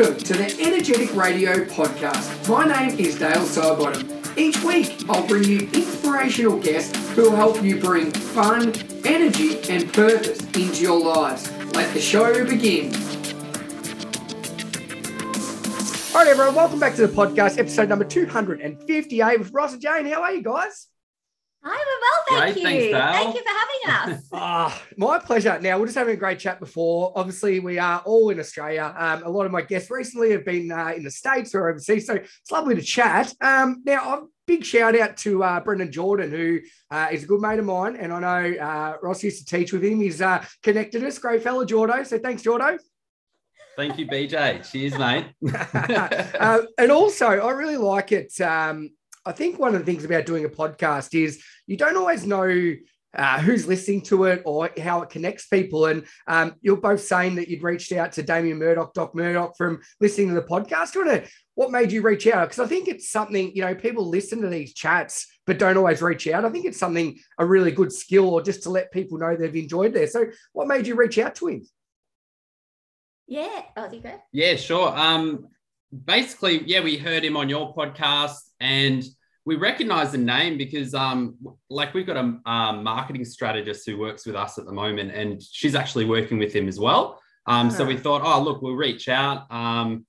Welcome to the Energetic Radio Podcast. My name is Dale Sidebottom. Each week, I'll bring you inspirational guests who will help you bring fun, energy, and purpose into your lives. Let the show begin. All right, everyone, welcome back to the podcast, episode number 258 with Ross and Jane. How are you guys? Hi, we're well, thank Great, you. thanks, Dale. thank you for having us. Ah, my pleasure. Now, we're just having a great chat before. Obviously, we are all in Australia. Um, a lot of my guests recently have been uh, in the States or overseas, so it's lovely to chat. Um, now, a big shout out to uh, Brendan Jordan, who uh, is a good mate of mine, and I know uh, Ross used to teach with him. He's uh, connected us. Great fellow, Jordo. So thanks, Jordo. Thank you, BJ. Cheers, mate. uh, and also, I really like it. Um, I think one of the things about doing a podcast is you don't always know uh, who's listening to it or how it connects people. And um, you're both saying that you'd reached out to Damien Murdoch, Doc Murdoch, from listening to the podcast. Do you wanna- what made you reach out? Because I think it's something, you know, people listen to these chats but don't always reach out. I think it's something, a really good skill or just to let people know they've enjoyed there. So what made you reach out to him? yeah. Oh, you go. yeah, sure. Um, basically, yeah, we heard him on your podcast and we recognize the name because, um, like, we've got a um, marketing strategist who works with us at the moment, and she's actually working with him as well. Um, so we thought, oh, look, we'll reach out. Um,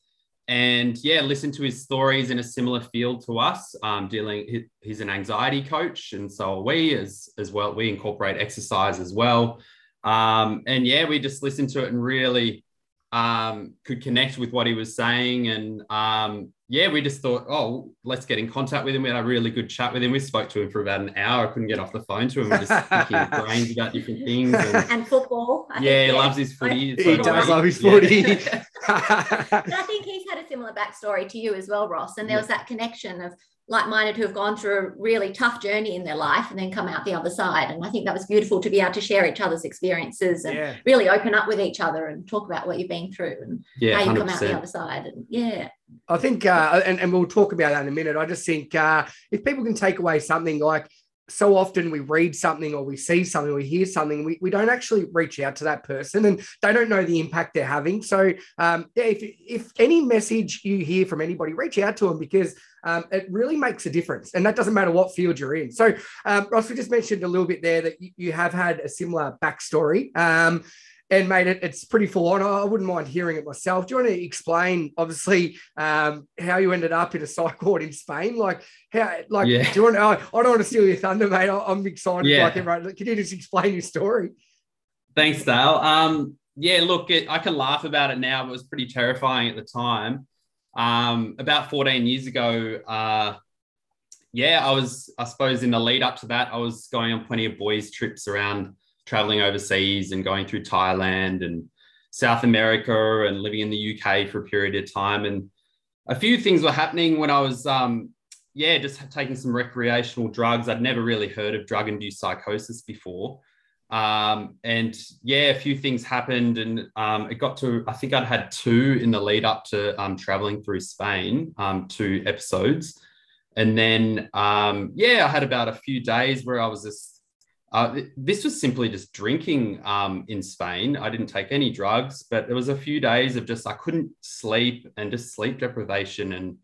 and yeah, listen to his stories in a similar field to us. Um, dealing, he- he's an anxiety coach, and so are we as as well. We incorporate exercise as well. Um, and yeah, we just listened to it and really um, could connect with what he was saying. And um, yeah, we just thought, oh, let's get in contact with him. We had a really good chat with him. We spoke to him for about an hour. I couldn't get off the phone to him. We are just picking brains about different things. And, And football. I yeah, he think, loves his footy. He so does we. love his Yeah. footy. But I think he's had a similar backstory to you as well, Ross. And there was that connection of like-minded who have gone through a really tough journey in their life and then come out the other side. And I think that was beautiful to be able to share each other's experiences and yeah. really open up with each other and talk about what you've been through and yeah, how you 100%. come out the other side. And yeah. I think, uh, and, and we'll talk about that in a minute. I just think uh, if people can take away something like so often we read something or we see something, we hear something, we, we don't actually reach out to that person and they don't know the impact they're having. So, um, yeah, if, if any message you hear from anybody, reach out to them because um, it really makes a difference. And that doesn't matter what field you're in. So, um, Ross, we just mentioned a little bit there that you, you have had a similar backstory. Um, and mate, it, it's pretty full on. I wouldn't mind hearing it myself. Do you want to explain, obviously, um, how you ended up in a psych ward in Spain? Like, how, like, Yeah. do you want? I, I don't want to steal your thunder, mate. I, I'm excited. Yeah. Like everyone, can you just explain your story? Thanks, Dale. Um, yeah, look, it, I can laugh about it now. But it was pretty terrifying at the time. Um, about 14 years ago, uh, yeah, I was, I suppose, in the lead up to that, I was going on plenty of boys' trips around traveling overseas and going through Thailand and South America and living in the UK for a period of time. And a few things were happening when I was, um, yeah, just taking some recreational drugs. I'd never really heard of drug induced psychosis before. Um, and yeah, a few things happened, and um, it got to I think I'd had two in the lead up to um, traveling through Spain, um, two episodes, and then um, yeah, I had about a few days where I was just. Uh, th- this was simply just drinking um, in Spain. I didn't take any drugs, but there was a few days of just I couldn't sleep and just sleep deprivation, and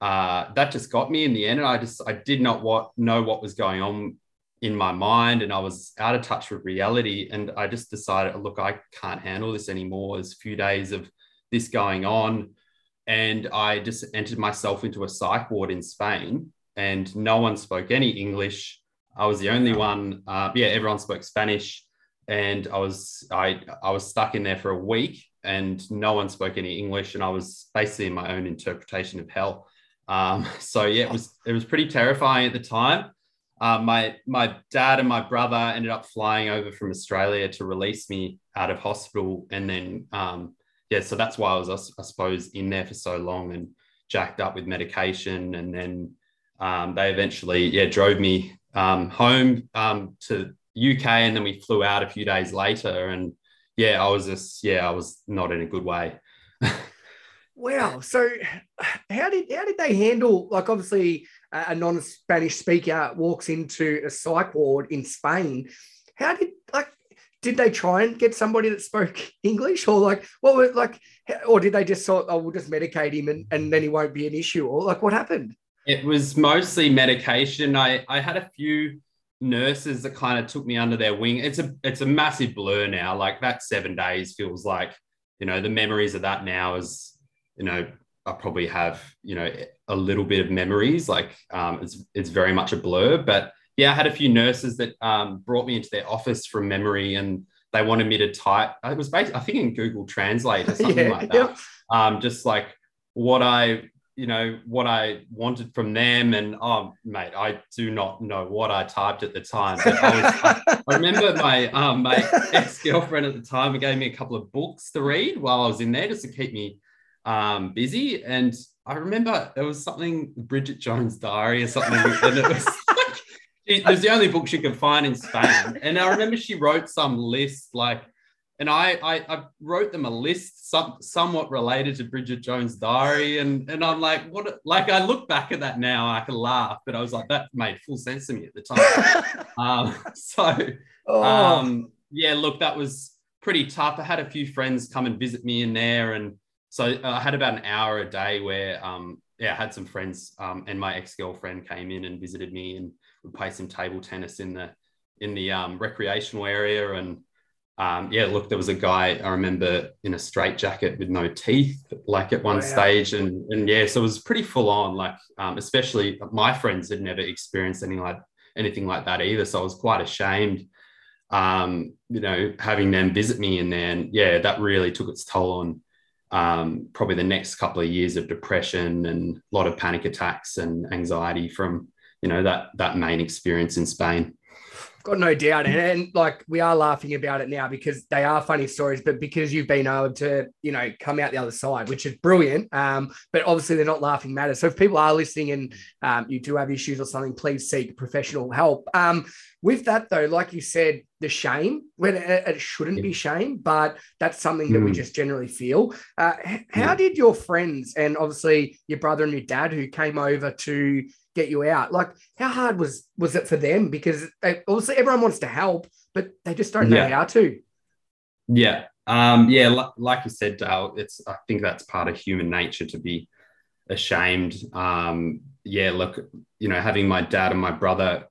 uh, that just got me in the end. And I just I did not what know what was going on in my mind and I was out of touch with reality. And I just decided, look, I can't handle this anymore. There's a few days of this going on. And I just entered myself into a psych ward in Spain and no one spoke any English. I was the only one. Uh, yeah, everyone spoke Spanish. And I was I I was stuck in there for a week and no one spoke any English. And I was basically in my own interpretation of hell. Um, so yeah, it was it was pretty terrifying at the time. Uh, my my dad and my brother ended up flying over from Australia to release me out of hospital, and then um, yeah, so that's why I was I suppose in there for so long and jacked up with medication, and then um, they eventually yeah drove me um, home um, to UK, and then we flew out a few days later, and yeah, I was just yeah I was not in a good way. Wow. So, how did how did they handle? Like, obviously, a non-Spanish speaker walks into a psych ward in Spain. How did like? did they try and get somebody that spoke English or like what were like or did they just thought oh we'll just medicate him and, and then he won't be an issue or like what happened? It was mostly medication. I I had a few nurses that kind of took me under their wing. It's a it's a massive blur now. Like that seven days feels like you know the memories of that now is you know I probably have you know a little bit of memories. Like um, it's it's very much a blur, but yeah, I had a few nurses that um, brought me into their office from memory and they wanted me to type. It was based, I think, in Google Translate or something yeah, like that. Yep. Um, just like what I, you know, what I wanted from them. And oh, mate, I do not know what I typed at the time. But I, was, I, I remember my um, my ex girlfriend at the time gave me a couple of books to read while I was in there just to keep me um, busy. And I remember there was something Bridget Jones' Diary or something, and it was Like, it was the only book she could find in Spain. And I remember she wrote some list like, and I, I, I wrote them a list some, somewhat related to Bridget Jones' Diary. And, and I'm like, what, like, I look back at that now, I can laugh, but I was like, that made full sense to me at the time. um, so, oh. um, yeah, look, that was pretty tough. I had a few friends come and visit me in there. And so I had about an hour a day where, um, yeah, I had some friends um, and my ex girlfriend came in and visited me. And we play some table tennis in the in the um, recreational area and um, yeah, look, there was a guy I remember in a straight jacket with no teeth, like at one oh, yeah. stage, and and yeah, so it was pretty full on. Like, um, especially my friends had never experienced anything like anything like that either, so I was quite ashamed, um, you know, having them visit me, and then yeah, that really took its toll on um, probably the next couple of years of depression and a lot of panic attacks and anxiety from you know that that main experience in Spain. Got no doubt, and, and, like we are laughing about it now because they are funny stories, but because you've been able to, you know, come out the other side, which is brilliant. Um, but obviously they're not laughing matters. So if people are listening and um, you do have issues or something, please seek professional help. Um, with that though, like you said, the shame when it, it shouldn't be shame, but that's something that mm. we hmm. just generally feel. Uh, how yeah. did your friends and obviously your brother and your dad who came over to get you out. Like, how hard was was it for them? Because they, obviously everyone wants to help, but they just don't know yeah. how to. Yeah, um, yeah. L- like you said, Dale, it's I think that's part of human nature to be ashamed. Um, yeah, look, you know, having my dad and my brother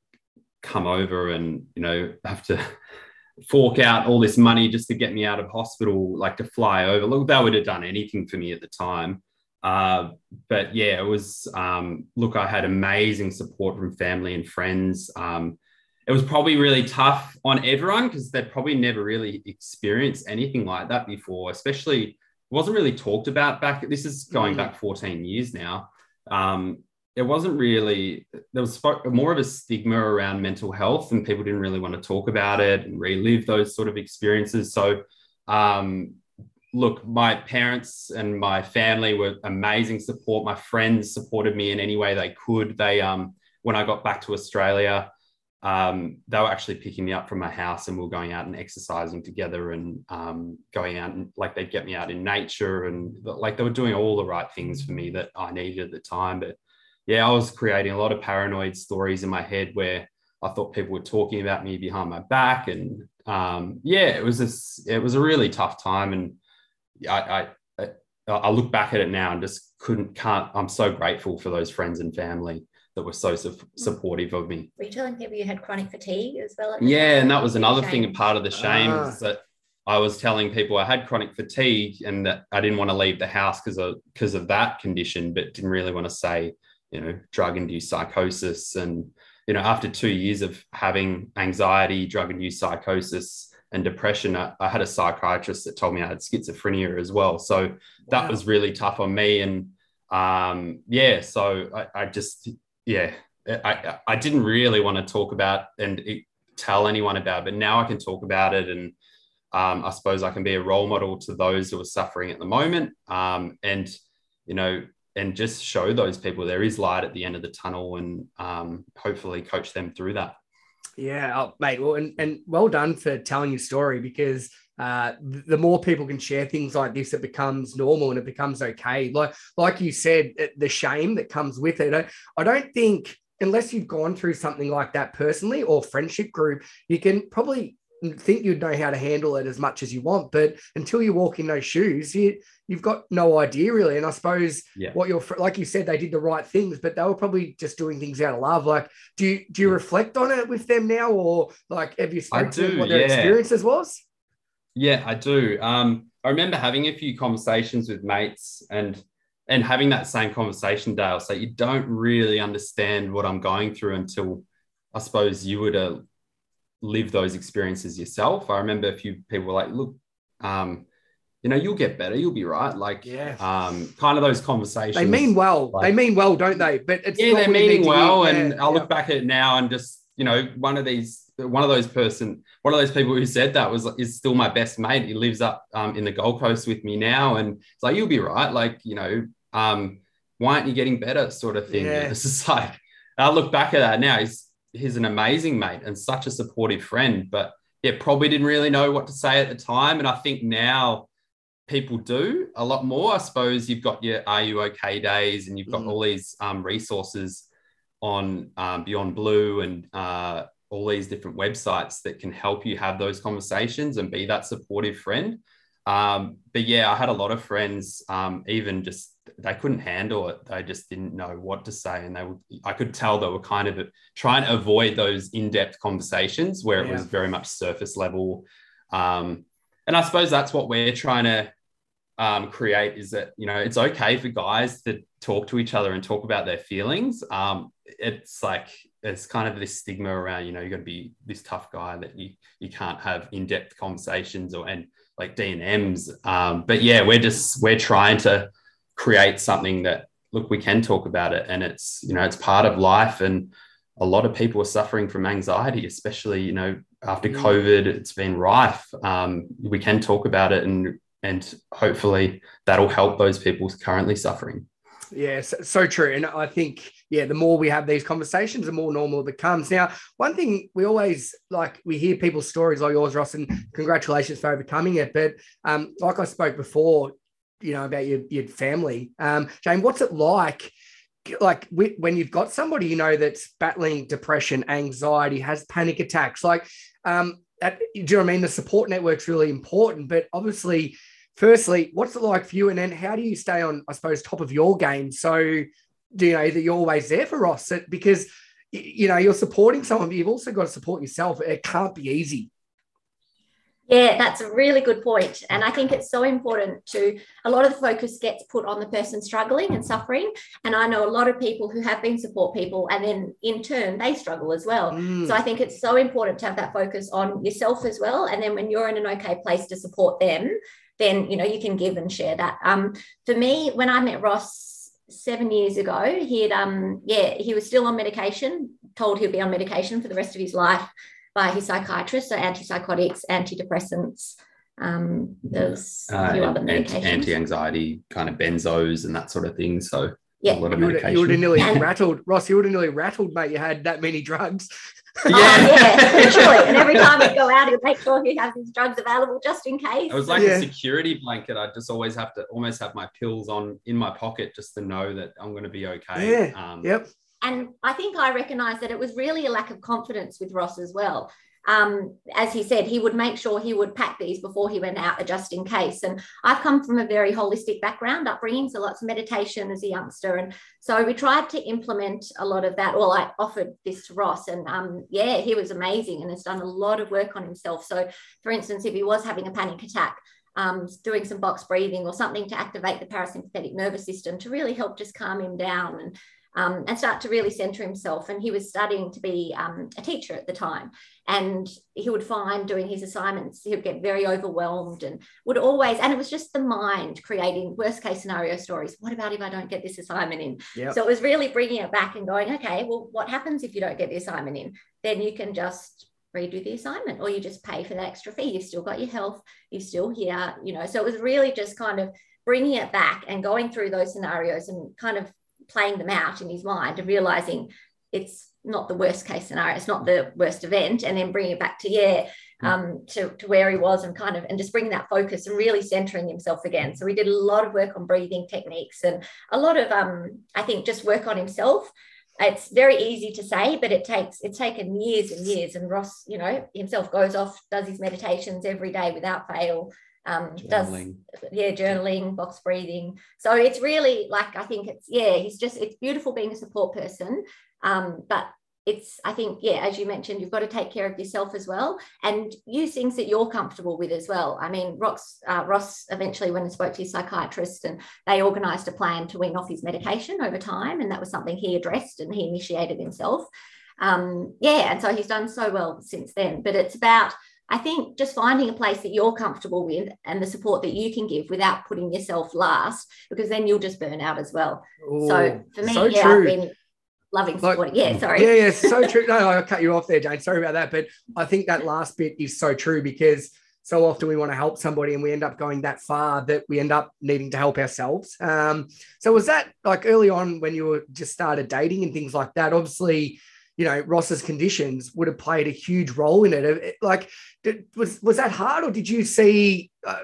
come over and you know have to fork out all this money just to get me out of hospital, like to fly over. Look, they would have done anything for me at the time. Uh, but yeah, it was, um, look, I had amazing support from family and friends. Um, it was probably really tough on everyone because they'd probably never really experienced anything like that before, especially it wasn't really talked about back. This is going mm. back 14 years now. Um, it wasn't really, there was more of a stigma around mental health and people didn't really want to talk about it and relive those sort of experiences. So, um, look, my parents and my family were amazing support. My friends supported me in any way they could. They, um, when I got back to Australia, um, they were actually picking me up from my house and we were going out and exercising together and um, going out and like they'd get me out in nature and like they were doing all the right things for me that I needed at the time. But yeah, I was creating a lot of paranoid stories in my head where I thought people were talking about me behind my back. And um, yeah, it was this, it was a really tough time. And I, I, I look back at it now and just couldn't, can't, I'm so grateful for those friends and family that were so su- supportive of me. Were you telling people you had chronic fatigue as well? Yeah, and that was another shame. thing, part of the shame ah. that I was telling people I had chronic fatigue and that I didn't want to leave the house because of because of that condition, but didn't really want to say, you know, drug-induced psychosis. And you know, after two years of having anxiety, drug-induced psychosis, and depression, I, I, had a psychiatrist that told me I had schizophrenia as well. So wow. that was really tough on me. And um, yeah, so I, I, just, yeah, I, I didn't really want to talk about and tell anyone about, it, but now I can talk about it. And um, I suppose I can be a role model to those who are suffering at the moment. Um, and, you know, and just show those people there is light at the end of the tunnel and um, hopefully coach them through that. Yeah, oh, mate. Well, and, and well done for telling your story because uh, the more people can share things like this, it becomes normal and it becomes okay. Like, like you said, the shame that comes with it. I, I don't think unless you've gone through something like that personally or friendship group, you can probably think you'd know how to handle it as much as you want, but until you walk in those shoes, you you've got no idea really. And I suppose Yeah. what you're like you said, they did the right things, but they were probably just doing things out of love. Like, do you do you reflect on it with them now, or like have you spoken to what their yeah. experiences was? Yeah, I do. Um, I remember having a few conversations with mates and and having that same conversation, Dale. So you don't really understand what I'm going through until I suppose you were to live those experiences yourself. I remember a few people were like, look, um, you know, you'll get better, you'll be right. Like, Yeah. um, kind of those conversations. They mean well. like- they mean well, don't they? But it's yeah, not they're what you need meaning well. hear. And Yeah, I'll yeah. look back at it now and just, you know, one of these, one of those person, one of those people who said that was is still my best mate. He lives up um, in the Gold Coast with me now, and it's like you'll be right. Like, you know, um, why aren't you getting better, sort of thing. Yeah. It's just like I look back at that now. He's he's an amazing mate and such a supportive friend, but yeah, probably didn't really know what to say at the time. And I think now people do a lot more. I suppose you've got your Are You Okay days and you've got Mhm. all these um, resources on um, Beyond Blue and uh, all these different websites that can help you have those conversations and be that supportive friend. Um, but yeah, I had a lot of friends, um, even just they couldn't handle it. They just didn't know what to say, and they would. I could tell they were kind of trying to avoid those in-depth conversations where it was very much surface level. Um, and I suppose that's what we're trying to um, create is that you know it's okay for guys to talk to each other and talk about their feelings. Um, it's like it's kind of this stigma around you know you got to be this tough guy that you you can't have in-depth conversations or and like D and M's. Um, but yeah, we're just we're trying to create something that look we can talk about it and it's you know it's part of life and a lot of people are suffering from anxiety especially you know after Mm. covid it's been rife um, we can talk about it and and hopefully that'll help those people currently suffering Yeah, so, so true. And I think, yeah, the more we have these conversations, the more normal it becomes. Now, one thing we always like, we hear people's stories like yours, Ross, and congratulations for overcoming it. But um, like I spoke before, you know, about your, your family. Um, Jane, what's it like? Like when you've got somebody you know that's battling depression, anxiety, has panic attacks, like, um, that, do you know what I mean? The support network's really important, but obviously, firstly, what's it like for you? And then how do you stay on, I suppose, top of your game? So, do you know that you're always there for Ross? Because, you know, you're supporting someone, but you've also got to support yourself. It can't be easy. Yeah, that's a really good point. And I think it's so important to a lot of the focus gets put on the person struggling and suffering. And I know a lot of people who have been support people and then in turn they struggle as well. Mm. So I think it's so important to have that focus on yourself as well. And then when you're in an okay place to support them, then you know you can give and share that. Um, for me, when I met Ross seven years ago, he had um yeah he was still on medication, told he'd be on medication for the rest of his life by his psychiatrist, so antipsychotics, antidepressants. Um, there's a few uh, other medications. anti-anxiety kind of benzos and that sort of thing so Yeah. a lot of you would, medication you would have nearly rattled, Ross. You would have nearly rattled, mate. You had that many drugs. Oh, yeah, literally. And every time we go out, he'll make sure he has his drugs available just in case. It was like Yeah. a security blanket. I just always have to almost have my pills on in my pocket just to know that I'm going to be okay. Um, Yep. And I think I recognized that it was really a lack of confidence with Ross as well. Um, as he said, he would make sure he would pack these before he went out, just in case. And I've come from a very holistic background, upbringing, so lots of meditation as a youngster. And so we tried to implement a lot of that. Well, I offered this to Ross, and um, yeah, he was amazing and has done a lot of work on himself. So, for instance, if he was having a panic attack, um, doing some box breathing or something to activate the parasympathetic nervous system to really help just calm him down and um, and start to really center himself. And he was studying to be um, a teacher at the time. And he would find doing his assignments, he would get very overwhelmed and would always, and it was just the mind creating worst case scenario stories. What about if I don't get this assignment in? Yep. So it was really bringing it back and going, okay, well, what happens if you don't get the assignment in? Then you can just redo the assignment or you just pay for that extra fee. You've still got your health, you're still here, you know. So it was really just kind of bringing it back and going through those scenarios and kind of playing them out in his mind and realizing it's not the worst case scenario, it's not the worst event, and then bringing it back to yeah, um, to, to where he was and kind of and just bringing that focus and really centering himself again. So we did a lot of work on breathing techniques and a lot of um, I think just work on himself. it's very easy to say, but it takes it's taken years and years. And Ross, you know, himself goes off, does his meditations every day without fail. Um, does yeah, journaling, box breathing. So it's really like I think it's yeah, he's just it's beautiful being a support person. Um, but it's i think yeah as you mentioned you've got to take care of yourself as well and use things that you're comfortable with as well i mean ross uh, ross eventually went and spoke to his psychiatrist and they organized a plan to wean off his medication over time and that was something he addressed and he initiated himself um, yeah and so he's done so well since then but it's about I think just finding a place that you're comfortable with and the support that you can give without putting yourself last, because then you'll just burn out as well. Ooh, so for me, so yeah, true. I've been loving supporting. Like, yeah, sorry. Yeah, yeah, so true. No, I cut you off there, Jane. Sorry about that. But I think that last bit is so true because so often we want to help somebody and we end up going that far that we end up needing to help ourselves. Um, so was that like early on when you were just started dating and things like that? Obviously, you know, Ross's conditions would have played a huge role in it. Like, did, was was that hard, or did you see? Uh,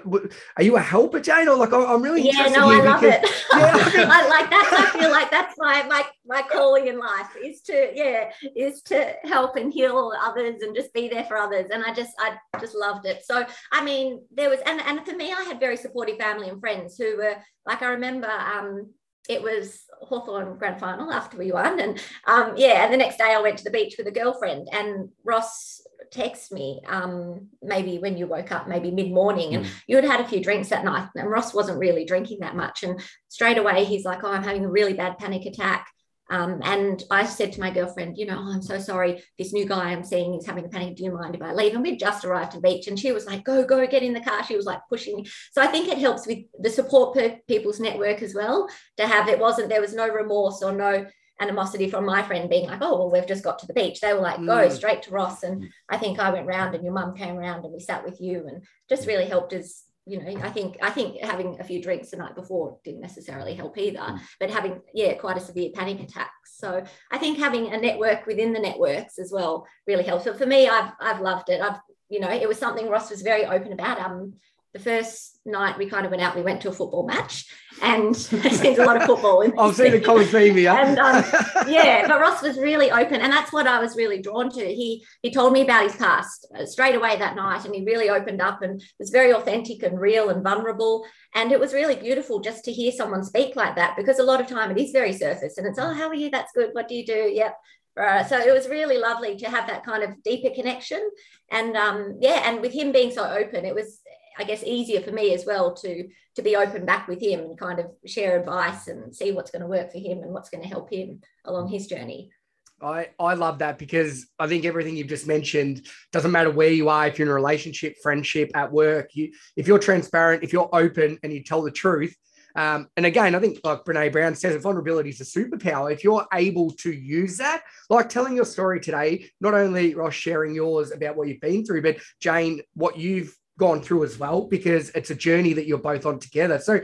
are you a helper, Jane, or like I'm really yeah, no, I love because, it. Yeah, I like that. I feel like that's my my my calling in life is to yeah is to help and heal others and just be there for others. And I just I just loved it. So I mean, there was and and for me, I had very supportive family and friends who were like I remember um it was Hawthorn grand final after we won. And um, yeah, and the next day I went to the beach with a girlfriend and Ross texted me um, maybe when you woke up, maybe mid morning, and mm. you had had a few drinks that night. And Ross wasn't really drinking that much. And straight away he's like, Oh, I'm having a really bad panic attack. Um, and I said to my girlfriend, you know, oh, I'm so sorry. This new guy I'm seeing is having a panic. Do you mind if I leave? And we'd just arrived to the beach, and she was like, go, go, get in the car. She was like pushing me. So I think it helps with the support per people's network as well to have it wasn't, there was no remorse or no animosity from my friend being like, oh, well, we've just got to the beach. They were like, go mm. straight to Ross. And I think I went round and your mum came around and we sat with you and just really helped us you know, I think I think having a few drinks the night before didn't necessarily help either. Mm. But having, yeah, quite a severe panic attack. So I think having a network within the networks as well really helps. But for me, I've I've loved it. I've you know, it was something Ross was very open about. Um, the first night we kind of went out, we went to a football match, and there's a lot of football. In I've seen the here. and um, yeah, but Ross was really open, and that's what I was really drawn to. He he told me about his past uh, straight away that night, and he really opened up and was very authentic and real and vulnerable. And it was really beautiful just to hear someone speak like that, because a lot of time it is very surface, and it's oh, how are you? That's good. What do you do? Yep. Uh, so it was really lovely to have that kind of deeper connection and um, yeah and with him being so open it was I guess easier for me as well to to be open back with him and kind of share advice and see what's going to work for him and what's going to help him along his journey. I, I love that because I think everything you've just mentioned doesn't matter where you are, if you're in a relationship, friendship, at work, you if you're transparent, if you're open and you tell the truth. Um, and again, I think like Brene Brown says, vulnerability is a superpower. If you're able to use that, like telling your story today, not only Ross sharing yours about what you've been through, but Jane, what you've gone through as well because it's a journey that you're both on together. So,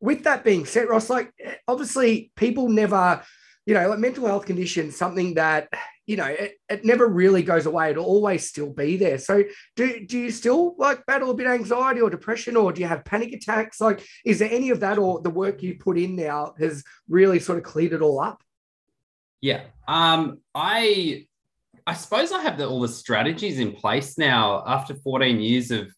with that being said, Ross, like obviously people never, you know, like mental health conditions, something that you know it, it never really goes away. It'll always still be there. So, do do you still like battle a bit of anxiety or depression, or do you have panic attacks? Like, is there any of that, or the work you put in now has really sort of cleared it all up? Yeah, um, I I suppose I have the, all the strategies in place now after 14 years of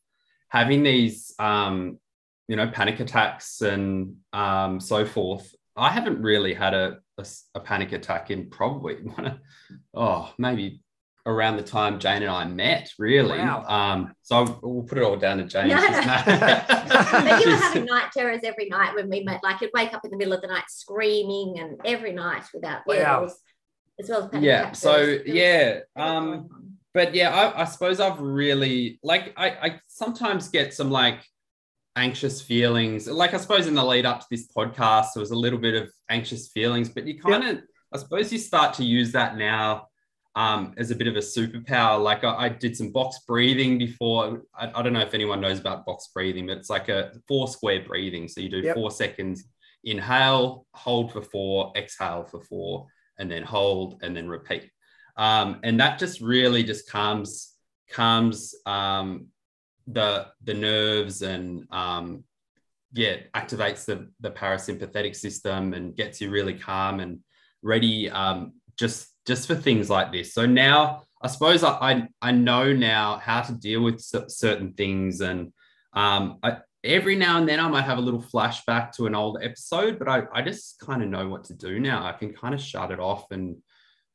having these, um, you know, panic attacks and um, so forth. I haven't really had a, a, a panic attack in probably one of, oh, maybe around the time Jane and I met, really. Wow. Um, so we'll put it all down to Jane. No. but you were having night terrors every night when we met. Like you'd wake up in the middle of the night screaming and every night without wow. as well as panic Yeah. So yeah. Um, but yeah, I, I, suppose I've really like I, I sometimes get some like anxious feelings. Like I suppose in the lead up to this podcast, there was a little bit of anxious feelings, but you kind of I suppose you start to use that now um, as a bit of a superpower. Like I, I did some box breathing before. I, I, don't know if anyone knows about box breathing, but it's like a four square breathing. So you do yep. four seconds, inhale, hold for four, exhale for four, and then hold and then repeat um, and that just really just calms calms um, the the nerves and um, yeah activates the the parasympathetic system and gets you really calm and ready um, just just for things like this. So now I suppose I I, I know now how to deal with certain things, and um, I, every now and then I might have a little flashback to an old episode, but I I just kind of know what to do now. I can kind of shut it off and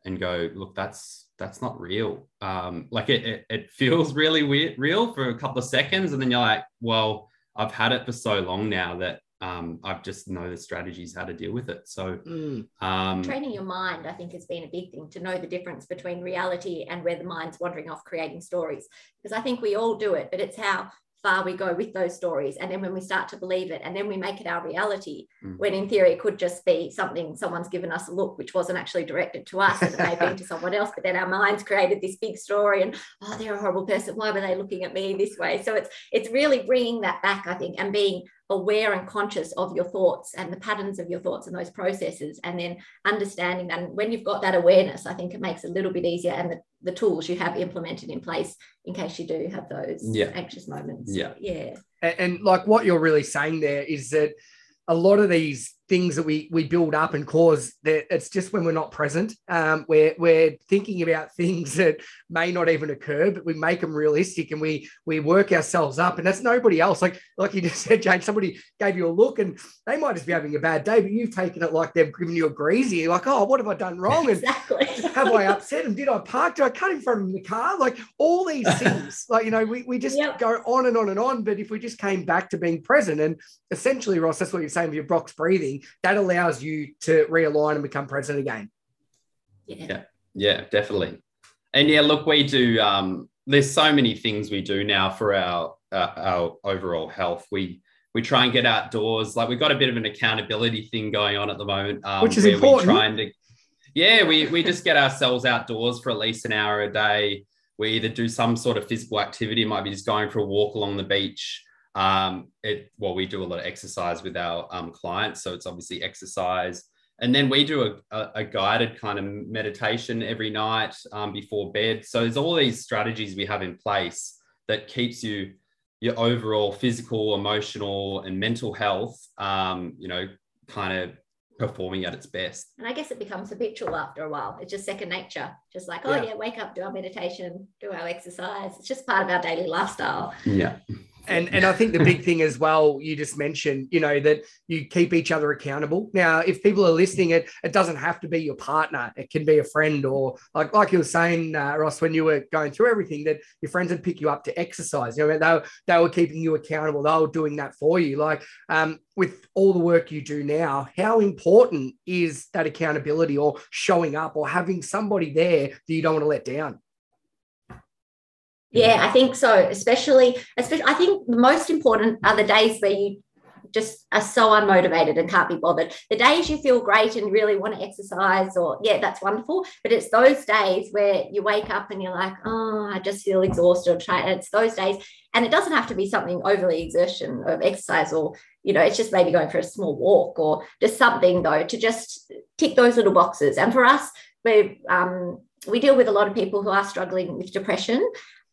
and go, look, that's that's not real. Um, like it, it, it feels really weird, real for a couple of seconds, and then you're like, well, I've had it for so long now that um, I just know the strategies how to deal with it. So mm. um, training your mind, I think, has been a big thing to know the difference between reality and where the mind's wandering off creating stories. Because I think we all do it, but it's how far we go with those stories. And then when we start to believe it and then we make it our reality, mm. when in theory it could just be something someone's given us a look, which wasn't actually directed to us, it may have been to someone else, but then our minds created this big story and, oh, they're a horrible person. Why were they looking at me this way? So it's, it's really bringing that back, I think, and being aware and conscious of your thoughts and the patterns of your thoughts and those processes and then understanding that and when you've got that awareness i think it makes it a little bit easier and the, the tools you have implemented in place in case you do have those yeah. anxious moments. Yeah. Yeah. And, and like what you're really saying there is that a lot of these things that we we build up and cause that it's just when we're not present. Um, we're we're thinking about things that may not even occur but we make them realistic and we we work ourselves up. And that's nobody else. Like like you just said jane somebody gave you a look and they might just be having a bad day but you've taken it like they've given you a greasy. You're like oh what have i done wrong? And exactly. have i upset him did i park? Did i cut in front of the car? Like all these things. Like you know we, we just yep. go on and on and on. But if we just came back to being present and essentially ross that's what you're saying with your box breathing that allows you to realign and become present again. Yeah. yeah, yeah, definitely. And yeah, look, we do. Um, there's so many things we do now for our uh, our overall health. We we try and get outdoors. Like we've got a bit of an accountability thing going on at the moment, um, which is important. Trying to, yeah, we we just get ourselves outdoors for at least an hour a day. We either do some sort of physical activity, might be just going for a walk along the beach, um, it well, we do a lot of exercise with our um, clients, so it's obviously exercise, and then we do a, a, a guided kind of meditation every night um, before bed. So there's all these strategies we have in place that keeps you your overall physical, emotional, and mental health, um, you know, kind of performing at its best. And I guess it becomes habitual after a while. It's just second nature. Just like, oh yeah, yeah wake up, do our meditation, do our exercise. It's just part of our daily lifestyle. Yeah and and I think the big thing as well, you just mentioned, you know, that you keep each other accountable. Now, if people are listening, it it doesn't have to be your partner. It can be a friend, or like like you were saying, uh, Ross, when you were going through everything, that your friends would pick you up to exercise. You know, they were, they were keeping you accountable. They were doing that for you. Like um, with all the work you do now, how important is that accountability, or showing up, or having somebody there that you don't want to let down? Yeah, I think so. Especially, especially, I think the most important are the days where you just are so unmotivated and can't be bothered. The days you feel great and really want to exercise, or yeah, that's wonderful. But it's those days where you wake up and you're like, oh, I just feel exhausted. Try it's those days, and it doesn't have to be something overly exertion of exercise, or you know, it's just maybe going for a small walk or just something though to just tick those little boxes. And for us, we um, we deal with a lot of people who are struggling with depression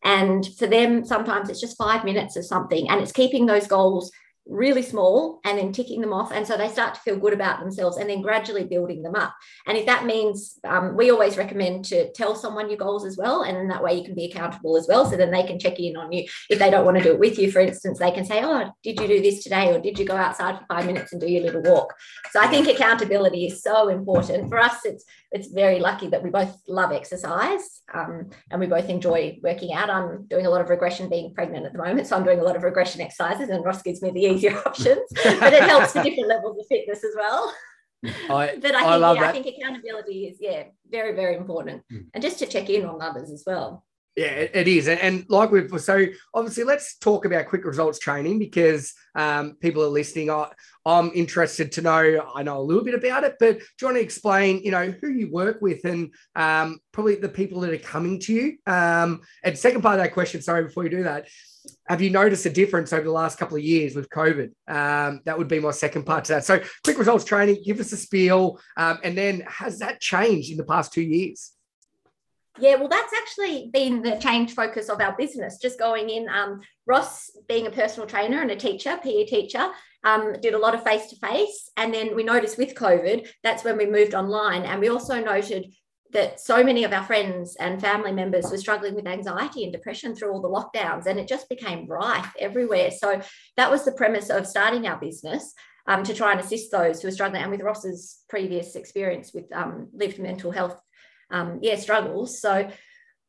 and for them, sometimes it's just five minutes or something, and it's keeping those goals really small and then ticking them off. And so they start to feel good about themselves and then gradually building them up. And if that means, um, we always recommend to tell someone your goals as well. And then that way, you can be accountable as well. So then they can check in on you. If they don't want to do it with you, for instance, they can say, Oh, did you do this today? Or did you go outside for five minutes and do your little walk? So I think accountability is so important. For us, it's it's very lucky that we both love exercise um, and we both enjoy working out. I'm doing a lot of regression being pregnant at the moment. So I'm doing a lot of regression exercises and Ross gives me the easier options, but it helps for different levels of fitness as well. I, but I think, I, yeah, I think accountability is, yeah, very, very important. Mm. And just to check in on others as well. Yeah, it is. And like we've so obviously let's talk about quick results training because um, people are listening. I, I'm interested to know, I know a little bit about it, but do you want to explain, you know, who you work with and um, probably the people that are coming to you? Um, and second part of that question, sorry, before you do that, have you noticed a difference over the last couple of years with COVID? Um, that would be my second part to that. So quick results training, give us a spiel. Um, and then has that changed in the past two years? Yeah, well, that's actually been the change focus of our business. Just going in, um, Ross being a personal trainer and a teacher, PE teacher, um, did a lot of face to face. And then we noticed with COVID, that's when we moved online. And we also noted that so many of our friends and family members were struggling with anxiety and depression through all the lockdowns, and it just became rife everywhere. So that was the premise of starting our business. Um, to try and assist those who are struggling, and with Ross's previous experience with um, lived mental health, um, yeah, struggles. So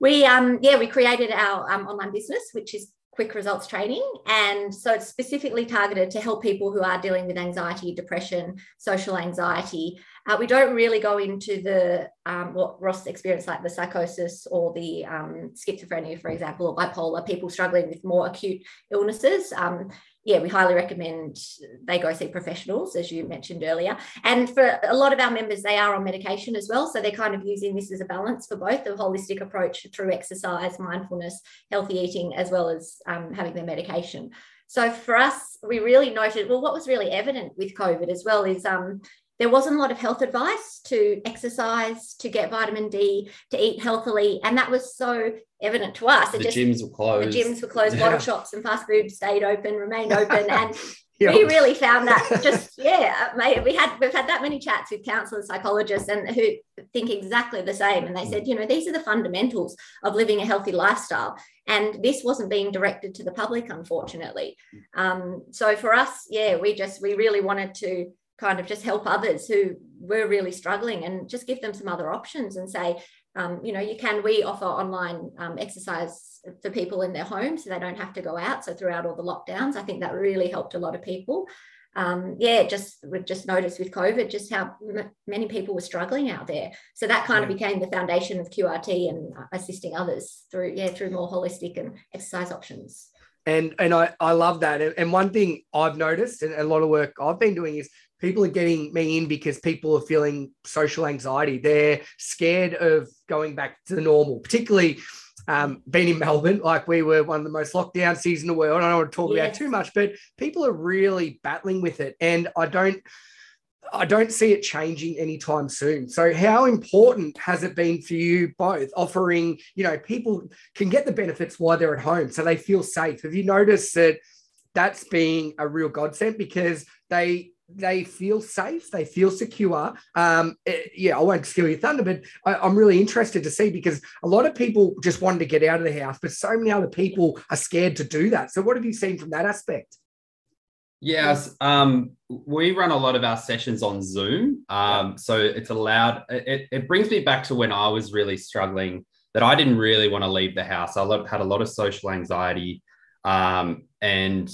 we, um, yeah, we created our um, online business, which is quick results training. And so it's specifically targeted to help people who are dealing with anxiety, depression, social anxiety. Uh, we don't really go into the um, what Ross experienced, like the psychosis or the um, schizophrenia, for example, or bipolar, people struggling with more acute illnesses. Um, yeah, we highly recommend they go see professionals, as you mentioned earlier. And for a lot of our members, they are on medication as well. So they're kind of using this as a balance for both the holistic approach through exercise, mindfulness, healthy eating, as well as um, having their medication. So for us, we really noted, well, what was really evident with COVID as well is um, there wasn't a lot of health advice to exercise, to get vitamin D, to eat healthily. And that was so evident to us. It the just, gyms were closed. The gyms were closed. Yeah. Bottle shops and fast food stayed open, remained open. And we really found that just, yeah, mate, we had, we've had that many chats with counselors, psychologists, and who think exactly the same. And they said, you know, these are the fundamentals of living a healthy lifestyle. And this wasn't being directed to the public, unfortunately. Um, so for us, yeah, we just, we really wanted to kind of just help others who were really struggling and just give them some other options and say, um, you know, you can, we offer online um, exercise for people in their homes so they don't have to go out. So throughout all the lockdowns, I think that really helped a lot of people. Um, yeah, just we've just noticed with COVID just how m- many people were struggling out there. So that kind of became the foundation of QRT and assisting others through yeah through more holistic and exercise options. And and I I love that. And one thing I've noticed and a lot of work I've been doing is people are getting me in because people are feeling social anxiety. They're scared of going back to the normal, particularly um, being in Melbourne, like we were one of the most lockdown cities in the world. I don't want to talk yes. about too much, but people are really battling with it. And I don't, I don't see it changing anytime soon. So, how important has it been for you both offering, you know, people can get the benefits while they're at home so they feel safe? Have you noticed that that's being a real godsend because they they feel safe, they feel secure. Um, it, eh, yeah, I won't steal your thunder, but I, am really interested to see because a lot of people just wanted to get out of the house, but so many other people are scared to do that. So, what have you seen from that aspect? Yes, um, we run a lot of our sessions on Zoom. Um, so it's allowed, it, it brings me back to when I was really struggling that I didn't really want to leave the house. I had a lot of social anxiety. Um, and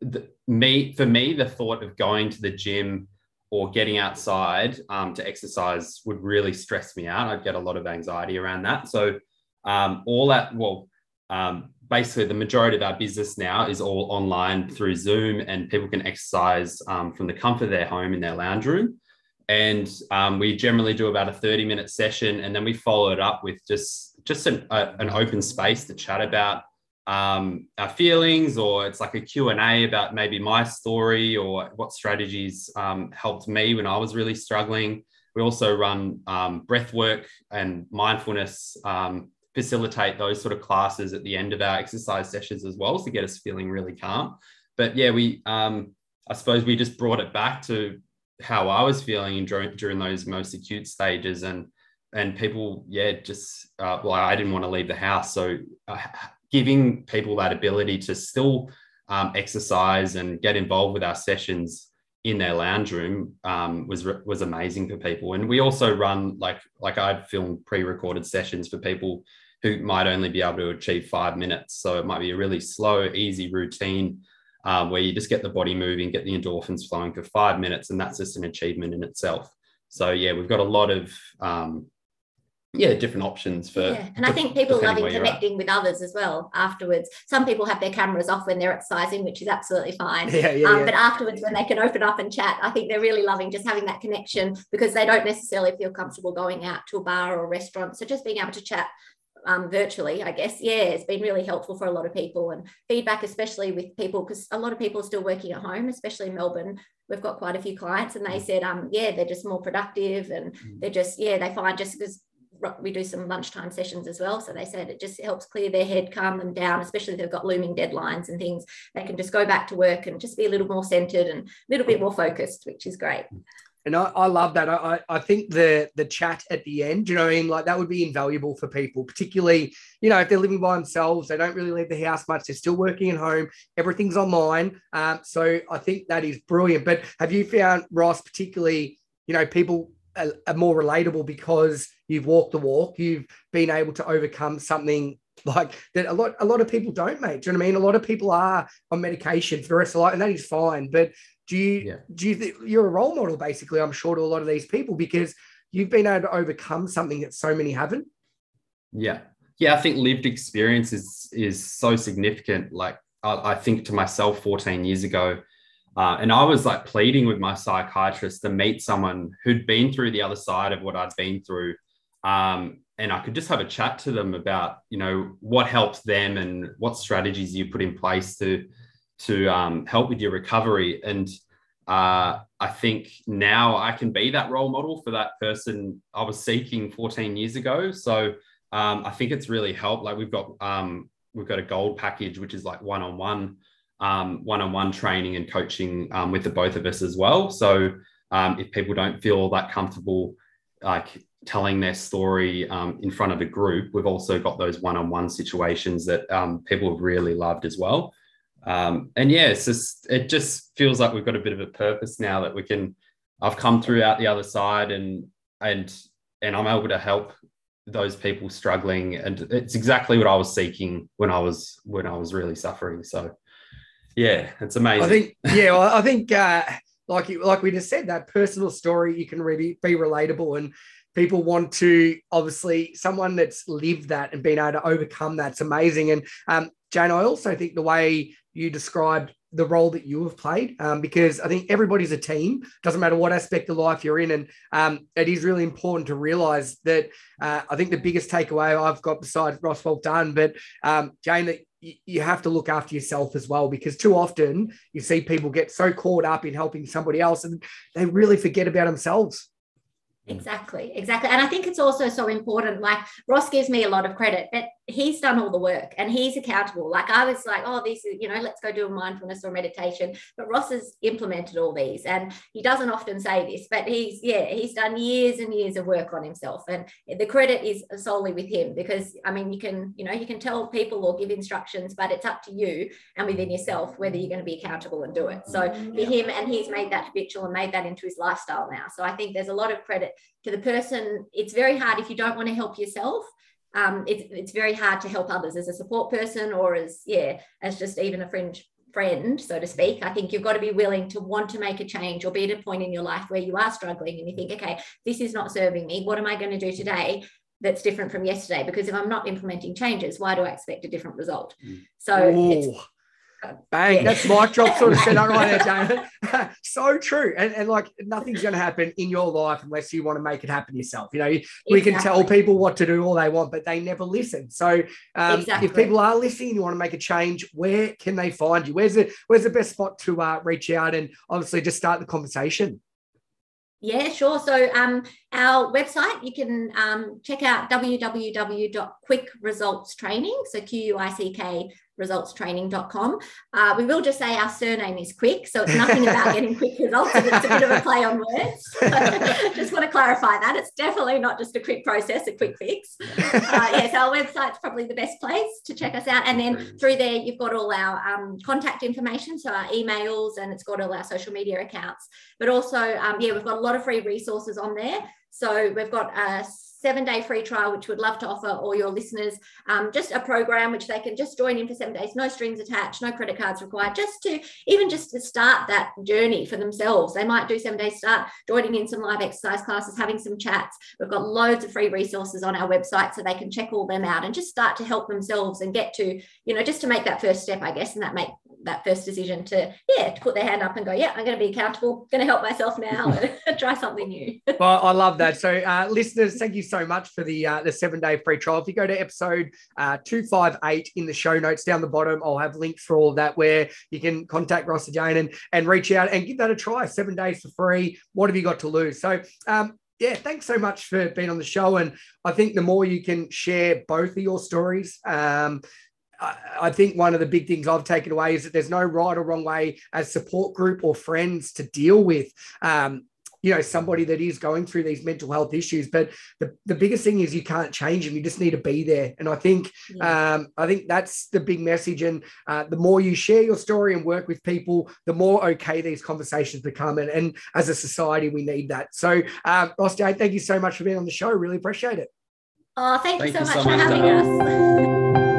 the, me for me the thought of going to the gym or getting outside um, to exercise would really stress me out. I'd get a lot of anxiety around that. So um, all that well um, basically the majority of our business now is all online through zoom and people can exercise um, from the comfort of their home in their lounge room. And um, we generally do about a 30 minute session and then we follow it up with just just an, a, an open space to chat about um, our feelings or it's like a q&a about maybe my story or what strategies um, helped me when i was really struggling. We also run um, breath work and mindfulness um, facilitate those sort of classes at the end of our exercise sessions as well to get us feeling really calm. But yeah we um, i suppose we just brought it back to how i was feeling during, during those most acute stages and and people yeah just uh, well i didn't want to leave the house. So uh, giving people that ability to still um, exercise and get involved with our sessions in their lounge room um, was was amazing for people. And we also run like like I'd film pre-recorded sessions for people who might only be able to achieve five minutes. So it might be a really slow, easy routine um, where you just get the body moving, get the endorphins flowing for five minutes, and that's just an achievement in itself. So yeah, we've got a lot of um, yeah different options for yeah. and i think people loving connecting with others as well afterwards some people have their cameras off when they're exercising which is absolutely fine yeah, yeah, um, yeah. but afterwards when they can open up and chat i think they're really loving just having that connection because they don't necessarily feel comfortable going out to a bar or a restaurant so just being able to chat um, virtually, I guess, yeah, it's been really helpful for a lot of people and feedback, especially with people, because a lot of people are still working at home, especially in Melbourne. We've got quite a few clients, and they mm. said, um, yeah, they're just more productive, and mm. they're just, yeah, they find just because we do some lunchtime sessions as well. So they said it just helps clear their head, calm them down, especially if they've got looming deadlines and things. They can just go back to work and just be a little more centered and a little bit more focused, which is great. And I, I love that. I, I think the the chat at the end, you know, I mean, like that would be invaluable for people, particularly, you know, if they're living by themselves, they don't really leave the house much, they're still working at home, everything's online. Um, so I think that is brilliant. But have you found Ross, particularly, you know, people are, are more relatable because you've walked the walk, you've been able to overcome something like that a lot a lot of people don't mate. Do you know what i mean? A lot of people are on medication for the rest of life and that is fine. But do you yeah. do you think you're a role model basically i'm sure to a lot of these people because you've been able to overcome something that so many haven't? Yeah. Yeah i think lived experience is is so significant. Like i, I think to myself 14 years ago uh, and I was like pleading with my psychiatrist to meet someone who'd been through the other side of what I'd been through. Um, and I could just have a chat to them about, you know, what helped them and what strategies you put in place to to um, help with your recovery. And uh, I think now I can be that role model for that person I was seeking 14 years ago. So um, I think it's really helped. Like we've got um, we've got a gold package, which is like one on one one-on-one training and coaching um, with the both of us as well. So um, if people don't feel that comfortable, like telling their story um, in front of a group, we've also got those one-on-one situations that um, people have really loved as well. Um, and yeah, it's just it just feels like we've got a bit of a purpose now that we can. I've come through out the other side, and and and I'm able to help those people struggling, and it's exactly what I was seeking when I was when I was really suffering. So yeah, it's amazing. I think, yeah, well, I think, uh, like like we just said, that personal story you can really be relatable, and people want to obviously someone that's lived that and been able to overcome that's amazing. And um, Jane, I also think the way you described the role that you have played um, because I think everybody's a team. Doesn't matter what aspect of life you're in, and um, it is really important to realise that. Uh, I think the biggest takeaway I've got besides Ross, well done, but um, Jane, that you have to look after yourself as well because too often you see people get so caught up in helping somebody else and they really forget about themselves. Exactly, exactly. And I think it's also so important. Like Ross gives me a lot of credit, but he's done all the work and he's accountable. Like I was like, oh, this is, you know, let's go do a mindfulness or meditation. But Ross has implemented all these and he doesn't often say this, but he's, yeah, he's done years and years of work on himself. And the credit is solely with him because, I mean, you can, you know, you can tell people or give instructions, but it's up to you and within yourself whether you're going to be accountable and do it. So for mm-hmm. him, and he's made that habitual and made that into his lifestyle now. So I think there's a lot of credit to the person. It's very hard if you don't want to help yourself. Um, it's, it's very hard to help others as a support person or as yeah as just even a friend friend so to speak i think you've got to be willing to want to make a change or be at a point in your life where you are struggling and you think okay this is not serving me what am i going to do today that's different from yesterday because if i'm not implementing changes why do i expect a different result mm. so Bang, that's my job sort of set up right there, so true. And, and like nothing's going to happen in your life unless you want to make it happen yourself. You know, exactly. we can tell people what to do all they want, but they never listen. So um, exactly. if people are listening you want to make a change, where can they find you? Where's the, where's the best spot to uh, reach out and obviously just start the conversation? Yeah, sure. So um, our website, you can um, check out www.quickresultstraining. So Q U I C K resultstraining.com. Uh, we will just say our surname is Quick, so it's nothing about getting quick results. It's a bit of a play on words. just want to clarify that. It's definitely not just a quick process, a quick fix. Uh, yes, our website's probably the best place to check us out. And then through there, you've got all our um, contact information, so our emails, and it's got all our social media accounts. But also, um, yeah, we've got a lot of free resources on there. So we've got a seven day free trial, which we'd love to offer all your listeners. Um, just a program which they can just join in for seven days, no strings attached, no credit cards required, just to even just to start that journey for themselves. They might do seven days, start joining in some live exercise classes, having some chats. We've got loads of free resources on our website so they can check all them out and just start to help themselves and get to, you know, just to make that first step, I guess, and that make that first decision to yeah to put their hand up and go yeah i'm going to be accountable going to help myself now and try something new. Well i love that. So uh, listeners thank you so much for the uh, the seven day free trial. If you go to episode uh, 258 in the show notes down the bottom i'll have links for all of that where you can contact ross jane and, and reach out and give that a try. Seven days for free. What have you got to lose? So um, yeah, thanks so much for being on the show. And I think the more you can share both of your stories, um, I think one of the big things I've taken away is that there's no right or wrong way as support group or friends to deal with um, you know somebody that is going through these mental health issues. But the, the biggest thing is you can't change them. You just need to be there. And i think yeah. um, i think that's the big message. And uh, the more you share your story and work with people the more okay these conversations become. And, and as a society we need that. So um, ross Day, thank you so much for being on the show. Really appreciate it. Oh thank, thank you so you much so for much having us